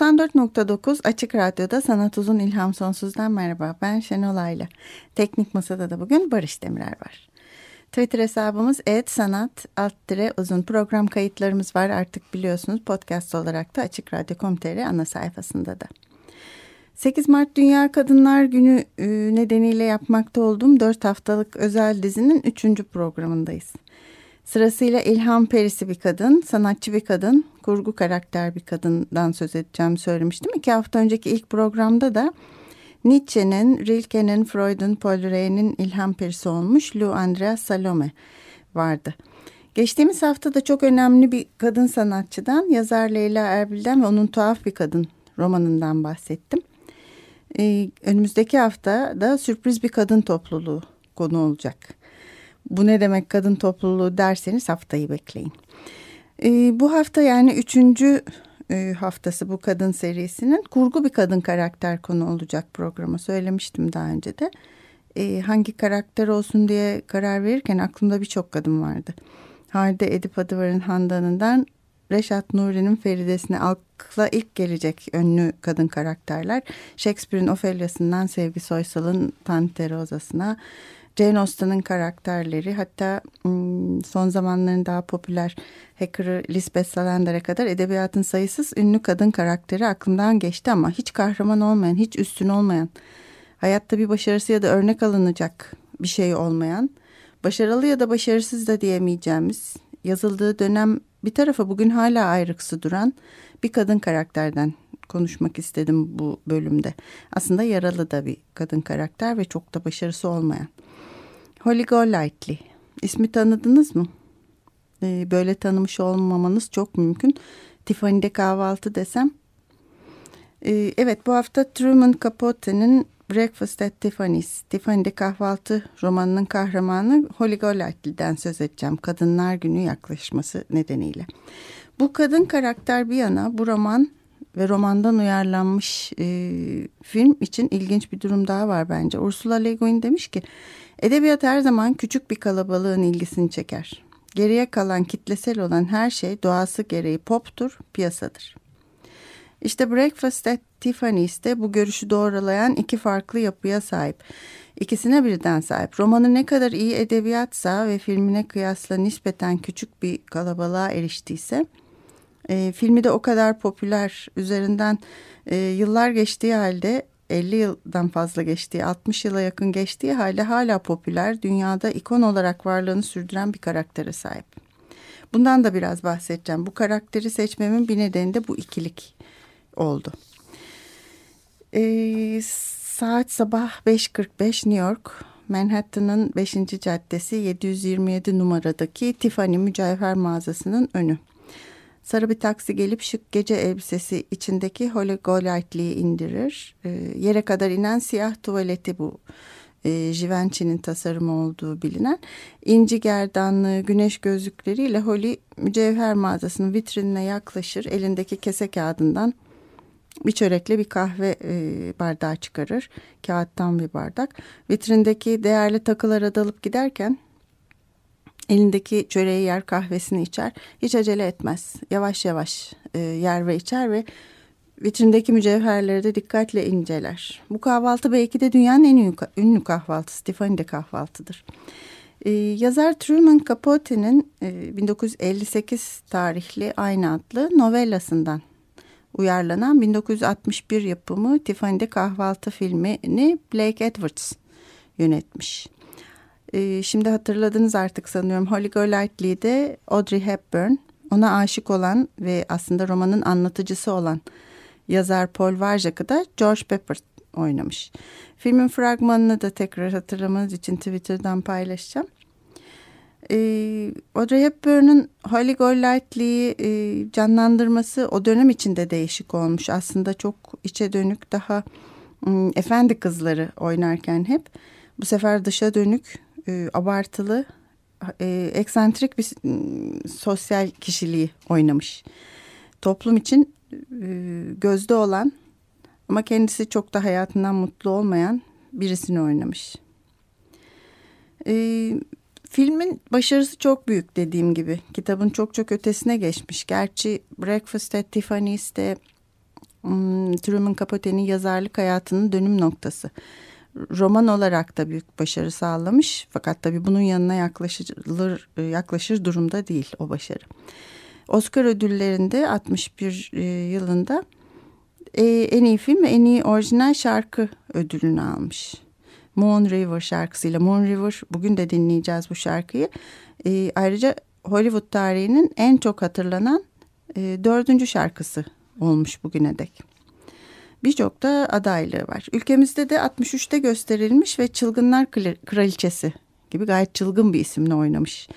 94.9 Açık Radyo'da Sanat Uzun İlham Sonsuz'dan merhaba. Ben Şenol Ayla. Teknik Masa'da da bugün Barış Demirer var. Twitter hesabımız sanat alt uzun program kayıtlarımız var artık biliyorsunuz podcast olarak da Açık Radyo.com.tr ana sayfasında da. 8 Mart Dünya Kadınlar Günü e, nedeniyle yapmakta olduğum 4 haftalık özel dizinin 3. programındayız. Sırasıyla ilham perisi bir kadın, sanatçı bir kadın, kurgu karakter bir kadından söz edeceğim söylemiştim. İki hafta önceki ilk programda da Nietzsche'nin, Rilke'nin, Freud'un, Paul Rey'nin ilham perisi olmuş Lou Andreas Salome vardı. Geçtiğimiz hafta da çok önemli bir kadın sanatçıdan, yazar Leyla Erbil'den ve onun Tuhaf Bir Kadın romanından bahsettim. Ee, önümüzdeki hafta da sürpriz bir kadın topluluğu konu olacak. Bu ne demek kadın topluluğu derseniz haftayı bekleyin. E, bu hafta yani üçüncü e, haftası bu kadın serisinin kurgu bir kadın karakter konu olacak programa söylemiştim daha önce de. E, hangi karakter olsun diye karar verirken aklımda birçok kadın vardı. Halide Edip Adıvar'ın Handan'ından Reşat Nuri'nin Feride'sine akla ilk gelecek ünlü kadın karakterler. Shakespeare'in Ophelia'sından Sevgi Soysal'ın Tante Rosa'sına, Jane Austen'ın karakterleri hatta son zamanların daha popüler hacker'ı Lisbeth Salander'e kadar edebiyatın sayısız ünlü kadın karakteri aklımdan geçti ama hiç kahraman olmayan, hiç üstün olmayan, hayatta bir başarısı ya da örnek alınacak bir şey olmayan, başarılı ya da başarısız da diyemeyeceğimiz, yazıldığı dönem bir tarafa bugün hala ayrıksı duran bir kadın karakterden konuşmak istedim bu bölümde. Aslında yaralı da bir kadın karakter ve çok da başarısı olmayan. Holly Golightly. İsmi tanıdınız mı? Ee, böyle tanımış olmamanız çok mümkün. Tiffany'de kahvaltı desem. Ee, evet bu hafta Truman Capote'nin Breakfast at Tiffany's, Tiffany'de kahvaltı romanının kahramanı Holly Golightly'den söz edeceğim. Kadınlar Günü yaklaşması nedeniyle. Bu kadın karakter bir yana bu roman ve romandan uyarlanmış e, film için ilginç bir durum daha var bence. Ursula Le Guin demiş ki Edebiyat her zaman küçük bir kalabalığın ilgisini çeker. Geriye kalan kitlesel olan her şey doğası gereği poptur, piyasadır. İşte Breakfast at Tiffany's'te bu görüşü doğrulayan iki farklı yapıya sahip. İkisine birden sahip. Romanı ne kadar iyi edebiyatsa ve filmine kıyasla nispeten küçük bir kalabalığa eriştiyse... E, filmi de o kadar popüler üzerinden e, yıllar geçtiği halde 50 yıldan fazla geçtiği, 60 yıla yakın geçtiği halde hala popüler, dünyada ikon olarak varlığını sürdüren bir karaktere sahip. Bundan da biraz bahsedeceğim. Bu karakteri seçmemin bir nedeni de bu ikilik oldu. Ee, saat sabah 5.45 New York, Manhattan'ın 5. caddesi 727 numaradaki Tiffany mücevher mağazasının önü. Sarı bir taksi gelip şık gece elbisesi içindeki Holly Golightly'yi indirir. E, yere kadar inen siyah tuvaleti bu. E, Givenchy'nin tasarımı olduğu bilinen. inci gerdanlı güneş gözlükleriyle Holly mücevher mağazasının vitrinine yaklaşır. Elindeki kese kağıdından bir çörekle bir kahve e, bardağı çıkarır. Kağıttan bir bardak. Vitrindeki değerli takılara dalıp giderken Elindeki çöreği yer kahvesini içer. Hiç acele etmez. Yavaş yavaş e, yer ve içer ve vitrindeki mücevherleri de dikkatle inceler. Bu kahvaltı belki de dünyanın en ünlü kahvaltısı. Tiffany'de kahvaltıdır. Ee, yazar Truman Capote'nin e, 1958 tarihli aynı adlı novellasından uyarlanan 1961 yapımı Tiffany'de kahvaltı filmini Blake Edwards yönetmiş. E, şimdi hatırladınız artık sanıyorum. Holly Golightly'de Audrey Hepburn ona aşık olan ve aslında romanın anlatıcısı olan yazar Paul Varjak'ı da George Pepper oynamış. Filmin fragmanını da tekrar hatırlamanız için Twitter'dan paylaşacağım. E, Audrey Hepburn'un Holly Golightly'yi e, canlandırması o dönem içinde değişik olmuş. Aslında çok içe dönük daha e, efendi kızları oynarken hep. Bu sefer dışa dönük, e, abartılı, e, eksantrik bir sosyal kişiliği oynamış. Toplum için e, gözde olan ama kendisi çok da hayatından mutlu olmayan birisini oynamış. E, filmin başarısı çok büyük dediğim gibi. Kitabın çok çok ötesine geçmiş. Gerçi Breakfast at Tiffany's'te um, Truman Capote'nin yazarlık hayatının dönüm noktası. Roman olarak da büyük başarı sağlamış. Fakat tabii bunun yanına yaklaşılır, yaklaşır durumda değil o başarı. Oscar ödüllerinde 61 e, yılında e, en iyi film ve en iyi orijinal şarkı ödülünü almış. Moon River şarkısıyla. Moon River bugün de dinleyeceğiz bu şarkıyı. E, ayrıca Hollywood tarihinin en çok hatırlanan e, dördüncü şarkısı olmuş bugüne dek. Birçok da adaylığı var. Ülkemizde de 63'te gösterilmiş ve Çılgınlar Kraliçesi gibi gayet çılgın bir isimle oynamış.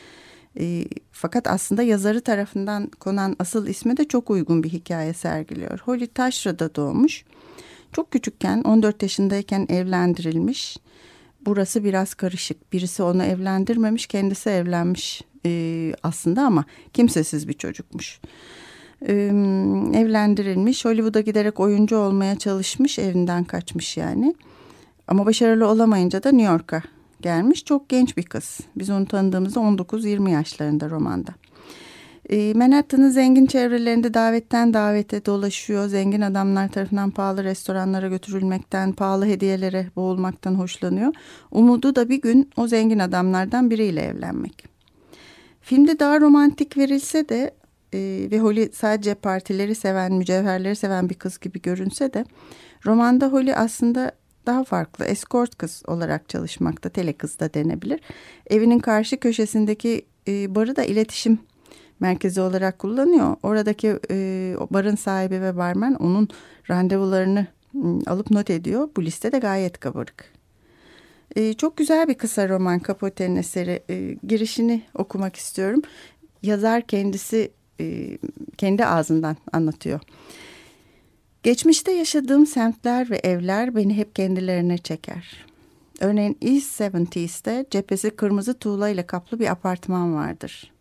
E, fakat aslında yazarı tarafından konan asıl isme de çok uygun bir hikaye sergiliyor. Holly Taşra'da doğmuş. Çok küçükken 14 yaşındayken evlendirilmiş. Burası biraz karışık. Birisi onu evlendirmemiş, kendisi evlenmiş e, aslında ama kimsesiz bir çocukmuş. Evlendirilmiş, Hollywood'a giderek oyuncu olmaya çalışmış, evinden kaçmış yani. Ama başarılı olamayınca da New York'a gelmiş. Çok genç bir kız. Biz onu tanıdığımızda 19-20 yaşlarında romanda. Manhattan'ın zengin çevrelerinde davetten davete dolaşıyor. Zengin adamlar tarafından pahalı restoranlara götürülmekten, pahalı hediyelere boğulmaktan hoşlanıyor. Umudu da bir gün o zengin adamlardan biriyle evlenmek. Filmde daha romantik verilse de e, ve Holly sadece partileri seven, mücevherleri seven bir kız gibi görünse de romanda Holly aslında daha farklı escort kız olarak çalışmakta, tele kız da denebilir. Evinin karşı köşesindeki e, barı da iletişim merkezi olarak kullanıyor. Oradaki e, barın sahibi ve barmen onun randevularını ıı, alıp not ediyor. Bu liste de gayet kabarık. E, çok güzel bir kısa roman Capote'nin eseri. E, girişini okumak istiyorum. Yazar kendisi e, kendi ağzından anlatıyor. Geçmişte yaşadığım semtler ve evler beni hep kendilerine çeker. Örneğin East 70's'te cephesi kırmızı tuğla ile kaplı bir apartman vardır.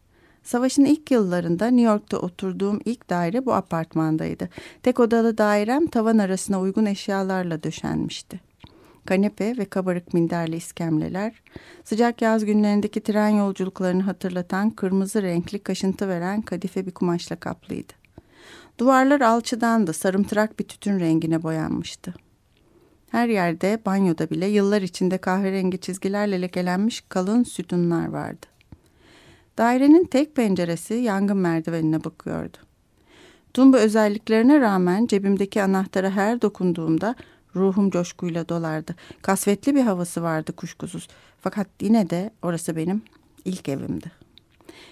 Savaşın ilk yıllarında New York'ta oturduğum ilk daire bu apartmandaydı. Tek odalı dairem tavan arasına uygun eşyalarla döşenmişti. Kanepe ve kabarık minderli iskemleler, sıcak yaz günlerindeki tren yolculuklarını hatırlatan kırmızı renkli kaşıntı veren kadife bir kumaşla kaplıydı. Duvarlar alçıdandı, sarımtırak bir tütün rengine boyanmıştı. Her yerde, banyoda bile yıllar içinde kahverengi çizgilerle lekelenmiş kalın sütunlar vardı. Dairenin tek penceresi yangın merdivenine bakıyordu. Tüm bu özelliklerine rağmen cebimdeki anahtara her dokunduğumda ruhum coşkuyla dolardı. Kasvetli bir havası vardı kuşkusuz. Fakat yine de orası benim ilk evimdi.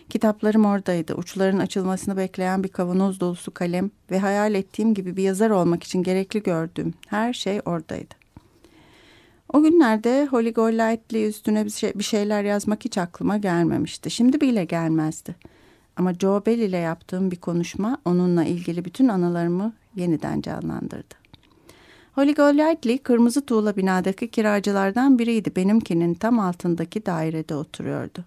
Kitaplarım oradaydı. Uçların açılmasını bekleyen bir kavanoz dolusu kalem ve hayal ettiğim gibi bir yazar olmak için gerekli gördüğüm her şey oradaydı. O günlerde Holly Golightly üstüne bir, şey, bir şeyler yazmak hiç aklıma gelmemişti. Şimdi bile gelmezdi. Ama Joe Bell ile yaptığım bir konuşma onunla ilgili bütün anılarımı yeniden canlandırdı. Holly Golightly kırmızı tuğla binadaki kiracılardan biriydi. Benimkinin tam altındaki dairede oturuyordu.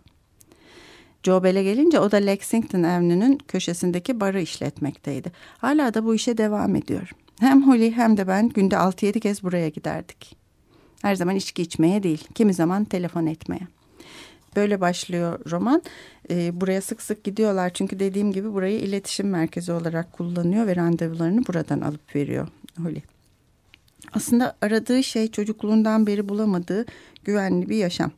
Joe gelince o da Lexington Avenue'nun köşesindeki barı işletmekteydi. Hala da bu işe devam ediyor. Hem Holly hem de ben günde 6-7 kez buraya giderdik. Her zaman içki içmeye değil, kimi zaman telefon etmeye. Böyle başlıyor roman. Ee, buraya sık sık gidiyorlar çünkü dediğim gibi burayı iletişim merkezi olarak kullanıyor ve randevularını buradan alıp veriyor Holly. Aslında aradığı şey çocukluğundan beri bulamadığı güvenli bir yaşam.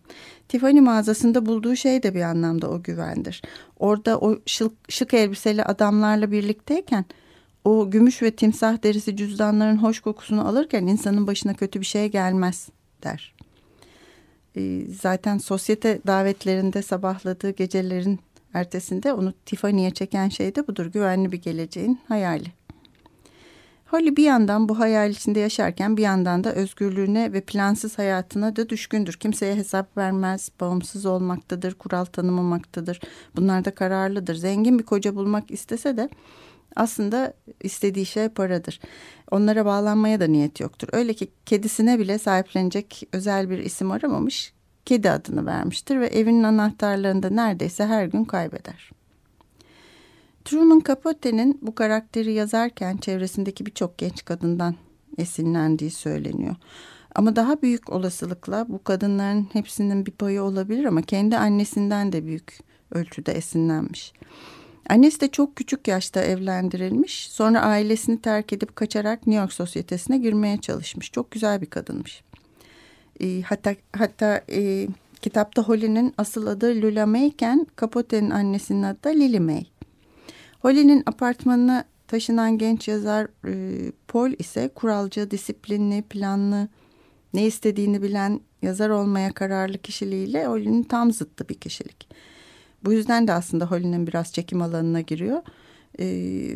Tiffany mağazasında bulduğu şey de bir anlamda o güvendir. Orada o şık, şık elbiseli adamlarla birlikteyken o gümüş ve timsah derisi cüzdanların hoş kokusunu alırken insanın başına kötü bir şey gelmez der. E, zaten sosyete davetlerinde sabahladığı gecelerin ertesinde onu Tiffany'ye çeken şey de budur. Güvenli bir geleceğin hayali. Holly bir yandan bu hayal içinde yaşarken bir yandan da özgürlüğüne ve plansız hayatına da düşkündür. Kimseye hesap vermez, bağımsız olmaktadır, kural tanımamaktadır. Bunlar da kararlıdır. Zengin bir koca bulmak istese de aslında istediği şey paradır. Onlara bağlanmaya da niyet yoktur. Öyle ki kedisine bile sahiplenecek özel bir isim aramamış, kedi adını vermiştir ve evinin anahtarlarını da neredeyse her gün kaybeder. Truman Capote'nin bu karakteri yazarken çevresindeki birçok genç kadından esinlendiği söyleniyor. Ama daha büyük olasılıkla bu kadınların hepsinin bir payı olabilir ama kendi annesinden de büyük ölçüde esinlenmiş. Annesi de çok küçük yaşta evlendirilmiş. Sonra ailesini terk edip kaçarak New York sosyetesine girmeye çalışmış. Çok güzel bir kadınmış. E, hatta hatta e, kitapta Holly'nin asıl adı Lula May iken Capote'nin annesinin adı da Lily May. Holly'nin apartmanına taşınan genç yazar e, Paul ise kuralcı, disiplinli, planlı, ne istediğini bilen yazar olmaya kararlı kişiliğiyle Holly'nin tam zıttı bir kişilik. Bu yüzden de aslında Holly'nin biraz çekim alanına giriyor. E,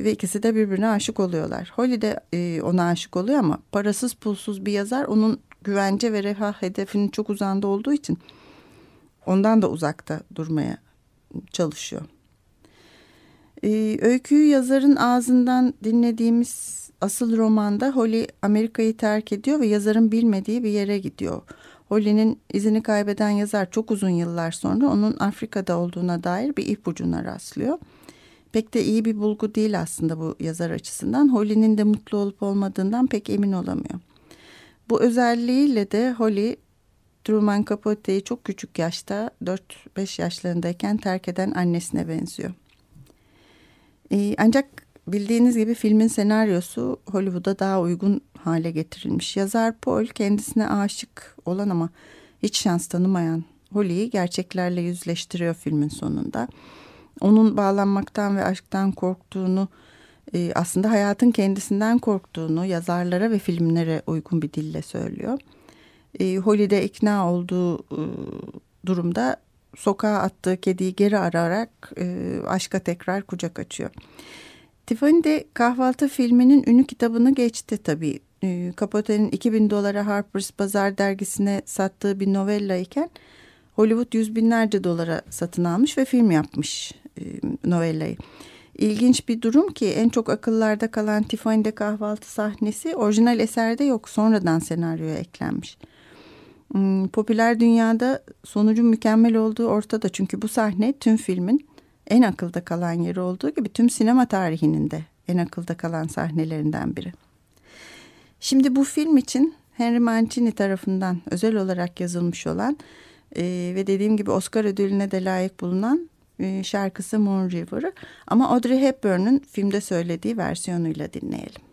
ve ikisi de birbirine aşık oluyorlar. Holly de e, ona aşık oluyor ama parasız pulsuz bir yazar onun güvence ve refah hedefinin çok uzağında olduğu için ondan da uzakta durmaya çalışıyor. Ee, öyküyü yazarın ağzından dinlediğimiz asıl romanda Holly Amerika'yı terk ediyor ve yazarın bilmediği bir yere gidiyor. Holly'nin izini kaybeden yazar çok uzun yıllar sonra onun Afrika'da olduğuna dair bir ipucuna rastlıyor. Pek de iyi bir bulgu değil aslında bu yazar açısından. Holly'nin de mutlu olup olmadığından pek emin olamıyor. Bu özelliğiyle de Holly Truman Capote'yi çok küçük yaşta 4-5 yaşlarındayken terk eden annesine benziyor. Ee, ancak bildiğiniz gibi filmin senaryosu Hollywood'a daha uygun hale getirilmiş. Yazar Paul kendisine aşık olan ama hiç şans tanımayan Holly'yi gerçeklerle yüzleştiriyor filmin sonunda. Onun bağlanmaktan ve aşktan korktuğunu e, aslında hayatın kendisinden korktuğunu yazarlara ve filmlere uygun bir dille söylüyor. E, Holly'de ikna olduğu e, durumda sokağa attığı kediyi geri ararak e, aşka tekrar kucak açıyor. Tiffany de kahvaltı filminin ünlü kitabını geçti tabii. E, Capote'nin 2000 dolara Harper's Bazaar dergisine sattığı bir novella iken Hollywood yüz binlerce dolara satın almış ve film yapmış e, novellayı. İlginç bir durum ki en çok akıllarda kalan Tiffany'de kahvaltı sahnesi orijinal eserde yok sonradan senaryoya eklenmiş. Hmm, popüler dünyada sonucun mükemmel olduğu ortada. Çünkü bu sahne tüm filmin en akılda kalan yeri olduğu gibi tüm sinema tarihinin de en akılda kalan sahnelerinden biri. Şimdi bu film için Henry Mancini tarafından özel olarak yazılmış olan e, ve dediğim gibi Oscar ödülüne de layık bulunan e, şarkısı Moon River'ı ama Audrey Hepburn'un filmde söylediği versiyonuyla dinleyelim.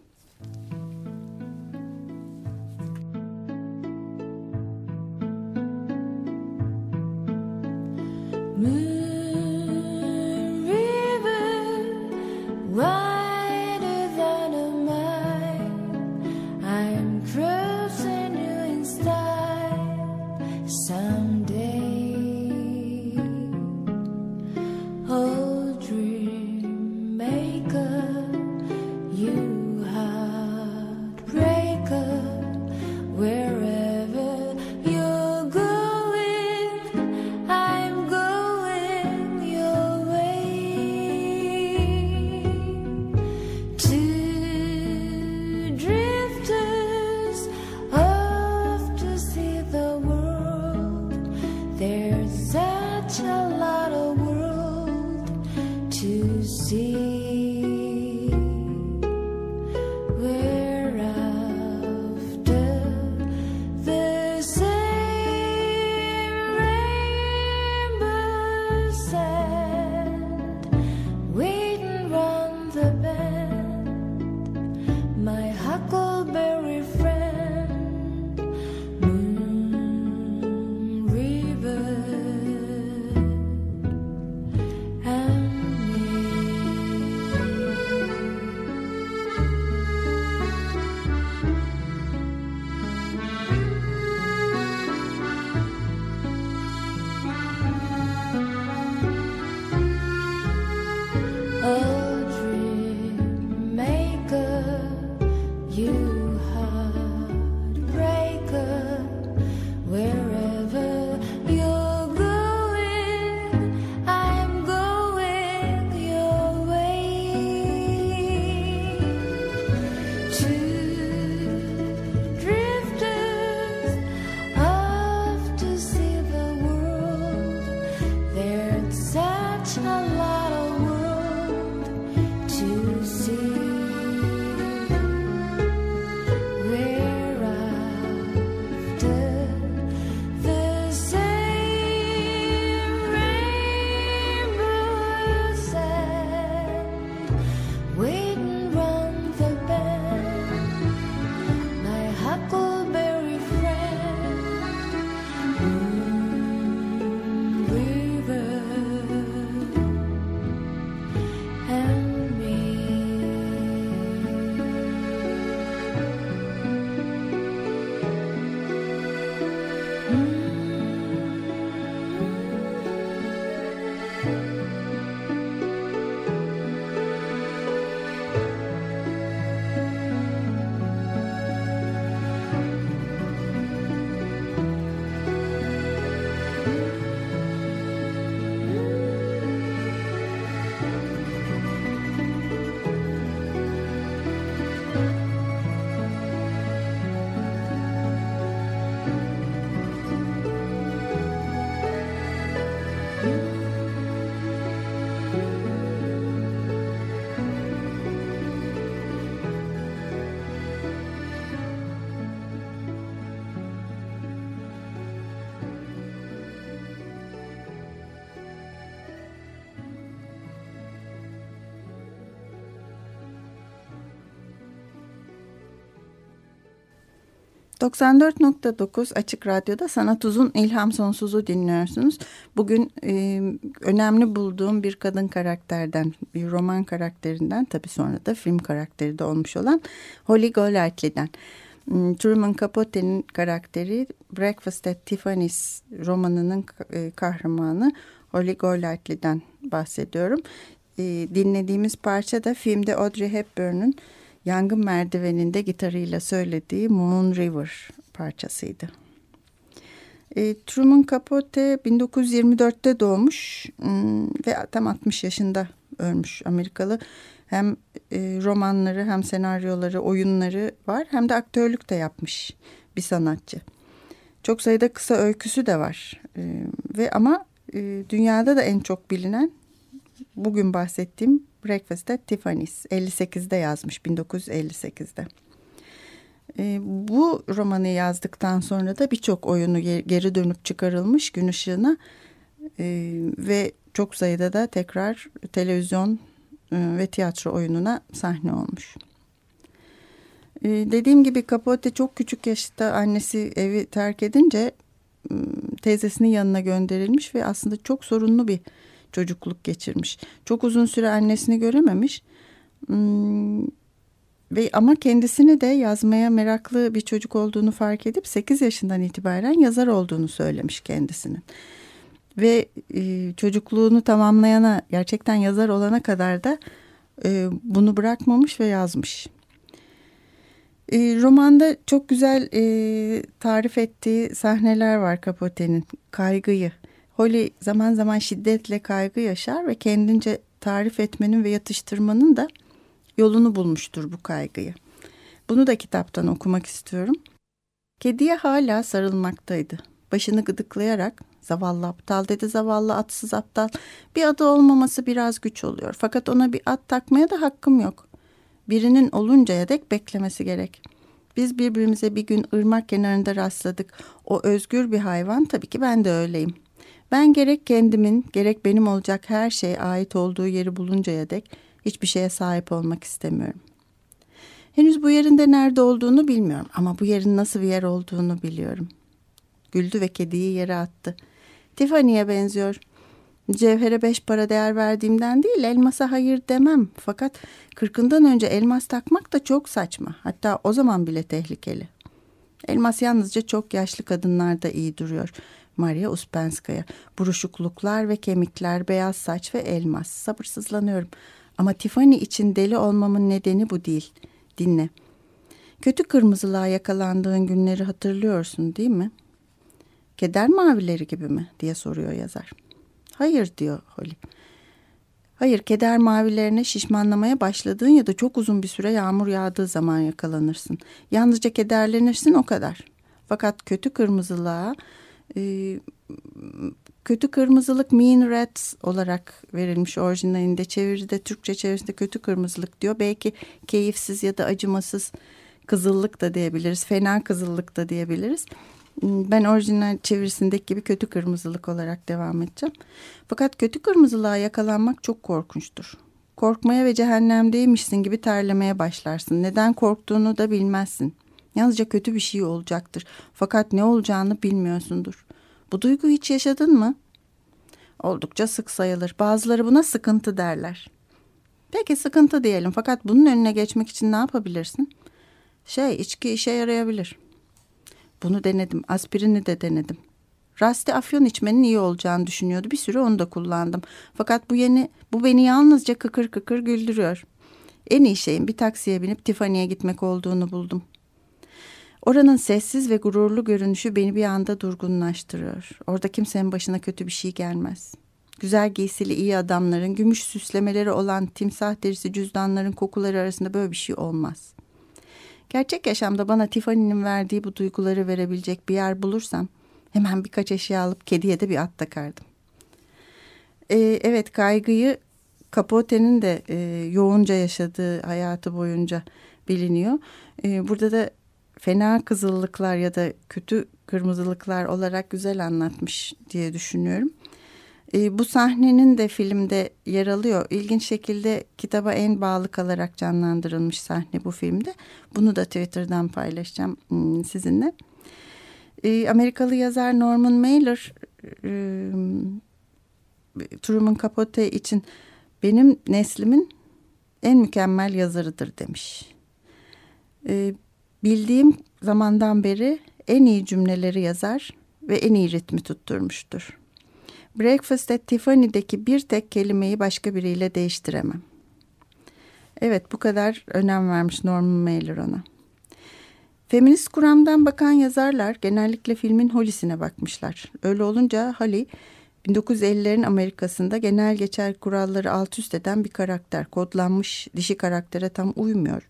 94.9 Açık Radyo'da Sanat Uzun İlham Sonsuz'u dinliyorsunuz. Bugün e, önemli bulduğum bir kadın karakterden, bir roman karakterinden tabii sonra da film karakteri de olmuş olan Holly Golightly'den. Hmm, Truman Capote'nin karakteri Breakfast at Tiffany's romanının kahramanı Holly Golightly'den bahsediyorum. E, dinlediğimiz parça da filmde Audrey Hepburn'un yangın merdiveninde gitarıyla söylediği Moon River parçasıydı. E, Truman Capote 1924'te doğmuş hmm, ve tam 60 yaşında ölmüş Amerikalı. Hem e, romanları hem senaryoları, oyunları var hem de aktörlük de yapmış bir sanatçı. Çok sayıda kısa öyküsü de var e, ve ama e, dünyada da en çok bilinen bugün bahsettiğim Breakfast at Tiffany's 58'de yazmış 1958'de. E, bu romanı yazdıktan sonra da birçok oyunu geri dönüp çıkarılmış gün ışığına e, ve çok sayıda da tekrar televizyon e, ve tiyatro oyununa sahne olmuş. E, dediğim gibi Capote çok küçük yaşta annesi evi terk edince teyzesinin yanına gönderilmiş ve aslında çok sorunlu bir çocukluk geçirmiş. Çok uzun süre annesini görememiş. Hmm, ve ama kendisini de yazmaya meraklı bir çocuk olduğunu fark edip 8 yaşından itibaren yazar olduğunu söylemiş kendisinin. Ve e, çocukluğunu tamamlayana gerçekten yazar olana kadar da e, bunu bırakmamış ve yazmış. E, romanda çok güzel e, tarif ettiği sahneler var Capote'nin. Kaygıyı, Holly zaman zaman şiddetle kaygı yaşar ve kendince tarif etmenin ve yatıştırmanın da yolunu bulmuştur bu kaygıyı. Bunu da kitaptan okumak istiyorum. Kediye hala sarılmaktaydı. Başını gıdıklayarak zavallı aptal dedi zavallı atsız aptal. Bir adı olmaması biraz güç oluyor. Fakat ona bir at takmaya da hakkım yok. Birinin oluncaya dek beklemesi gerek. Biz birbirimize bir gün ırmak kenarında rastladık. O özgür bir hayvan tabii ki ben de öyleyim. Ben gerek kendimin gerek benim olacak her şeye ait olduğu yeri buluncaya dek hiçbir şeye sahip olmak istemiyorum. Henüz bu yerin de nerede olduğunu bilmiyorum ama bu yerin nasıl bir yer olduğunu biliyorum. Güldü ve kediyi yere attı. Tiffany'ye benziyor. Cevhere beş para değer verdiğimden değil elmasa hayır demem. Fakat kırkından önce elmas takmak da çok saçma. Hatta o zaman bile tehlikeli. Elmas yalnızca çok yaşlı kadınlarda iyi duruyor. Maria Uspenskaya. Buruşukluklar ve kemikler, beyaz saç ve elmas. Sabırsızlanıyorum. Ama Tiffany için deli olmamın nedeni bu değil. Dinle. Kötü kırmızılığa yakalandığın günleri hatırlıyorsun değil mi? Keder mavileri gibi mi diye soruyor yazar. Hayır diyor Holly. Hayır keder mavilerine şişmanlamaya başladığın ya da çok uzun bir süre yağmur yağdığı zaman yakalanırsın. Yalnızca kederlenirsin o kadar. Fakat kötü kırmızılığa e, kötü kırmızılık mean reds olarak verilmiş orijinalinde çeviride Türkçe çevirisinde kötü kırmızılık diyor. Belki keyifsiz ya da acımasız kızıllık da diyebiliriz. Fena kızıllık da diyebiliriz. Ben orijinal çevirisindeki gibi kötü kırmızılık olarak devam edeceğim. Fakat kötü kırmızılığa yakalanmak çok korkunçtur. Korkmaya ve cehennemdeymişsin gibi terlemeye başlarsın. Neden korktuğunu da bilmezsin. Yalnızca kötü bir şey olacaktır. Fakat ne olacağını bilmiyorsundur. Bu duygu hiç yaşadın mı? Oldukça sık sayılır. Bazıları buna sıkıntı derler. Peki sıkıntı diyelim fakat bunun önüne geçmek için ne yapabilirsin? Şey içki işe yarayabilir. Bunu denedim. Aspirini de denedim. Rasti afyon içmenin iyi olacağını düşünüyordu. Bir süre onu da kullandım. Fakat bu yeni bu beni yalnızca kıkır kıkır güldürüyor. En iyi şeyin bir taksiye binip Tiffany'ye gitmek olduğunu buldum. Oranın sessiz ve gururlu görünüşü beni bir anda durgunlaştırıyor. Orada kimsenin başına kötü bir şey gelmez. Güzel giysili iyi adamların, gümüş süslemeleri olan timsah derisi cüzdanların kokuları arasında böyle bir şey olmaz. Gerçek yaşamda bana Tiffany'nin verdiği bu duyguları verebilecek bir yer bulursam hemen birkaç eşya alıp kediye de bir at takardım. Ee, evet kaygıyı Capote'nin de e, yoğunca yaşadığı hayatı boyunca biliniyor. E, burada da fena kızıllıklar ya da kötü kırmızılıklar olarak güzel anlatmış diye düşünüyorum. E, bu sahnenin de filmde yer alıyor. İlginç şekilde kitaba en bağlı kalarak canlandırılmış sahne bu filmde. Bunu da Twitter'dan paylaşacağım hmm, sizinle. E, Amerikalı yazar Norman Mailer e, Truman Capote için benim neslimin en mükemmel yazarıdır demiş. E, bildiğim zamandan beri en iyi cümleleri yazar ve en iyi ritmi tutturmuştur. Breakfast at Tiffany'deki bir tek kelimeyi başka biriyle değiştiremem. Evet bu kadar önem vermiş Norman Mailer ona. Feminist kuramdan bakan yazarlar genellikle filmin Holly'sine bakmışlar. Öyle olunca Holly 1950'lerin Amerika'sında genel geçer kuralları alt üst eden bir karakter. Kodlanmış dişi karaktere tam uymuyor.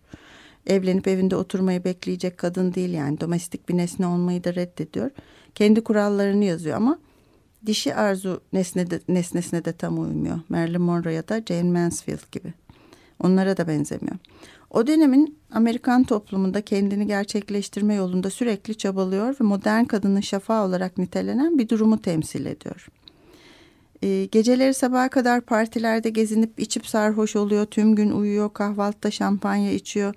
Evlenip evinde oturmayı bekleyecek kadın değil yani domestik bir nesne olmayı da reddediyor. Kendi kurallarını yazıyor ama dişi arzu nesne de, nesnesine de tam uymuyor. Marilyn Monroe ya da Jane Mansfield gibi. Onlara da benzemiyor. O dönemin Amerikan toplumunda kendini gerçekleştirme yolunda sürekli çabalıyor ve modern kadının şafağı olarak nitelenen bir durumu temsil ediyor. E, geceleri sabaha kadar partilerde gezinip içip sarhoş oluyor. Tüm gün uyuyor, kahvaltıda şampanya içiyor.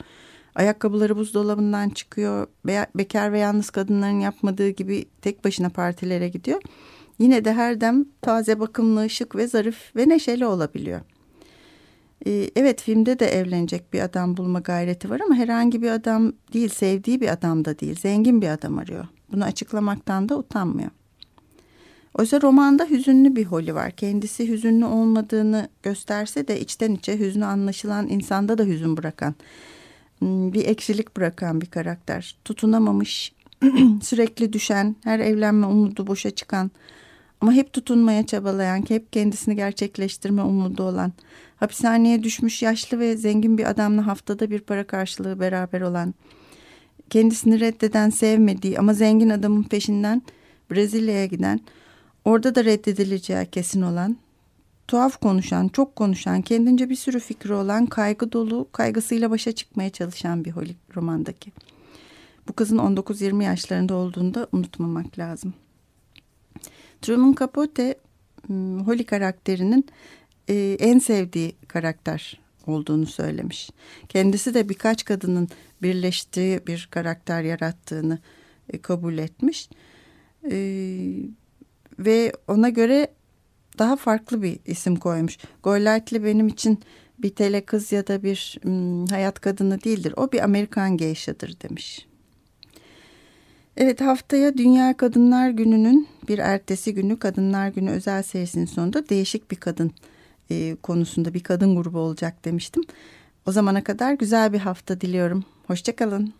Ayakkabıları buzdolabından çıkıyor. Be bekar ve yalnız kadınların yapmadığı gibi tek başına partilere gidiyor. Yine de her dem taze bakımlı, şık ve zarif ve neşeli olabiliyor. Ee, evet filmde de evlenecek bir adam bulma gayreti var ama herhangi bir adam değil, sevdiği bir adam da değil, zengin bir adam arıyor. Bunu açıklamaktan da utanmıyor. Oysa romanda hüzünlü bir holi var. Kendisi hüzünlü olmadığını gösterse de içten içe hüznü anlaşılan insanda da hüzün bırakan, bir ekşilik bırakan bir karakter. Tutunamamış, sürekli düşen, her evlenme umudu boşa çıkan ama hep tutunmaya çabalayan, hep kendisini gerçekleştirme umudu olan, hapishaneye düşmüş yaşlı ve zengin bir adamla haftada bir para karşılığı beraber olan, kendisini reddeden, sevmediği ama zengin adamın peşinden Brezilya'ya giden, Orada da reddedileceği kesin olan, tuhaf konuşan, çok konuşan, kendince bir sürü fikri olan, kaygı dolu, kaygısıyla başa çıkmaya çalışan bir Holly romandaki. Bu kızın 19-20 yaşlarında olduğunu da unutmamak lazım. Truman Capote, hmm, Holly karakterinin e, en sevdiği karakter olduğunu söylemiş. Kendisi de birkaç kadının birleştiği bir karakter yarattığını e, kabul etmiş. E, ve ona göre daha farklı bir isim koymuş. Golightly benim için bir tele kız ya da bir ım, hayat kadını değildir. O bir Amerikan geishadır demiş. Evet haftaya Dünya Kadınlar Günü'nün bir ertesi günü Kadınlar Günü özel serisinin sonunda değişik bir kadın e, konusunda bir kadın grubu olacak demiştim. O zamana kadar güzel bir hafta diliyorum. Hoşçakalın.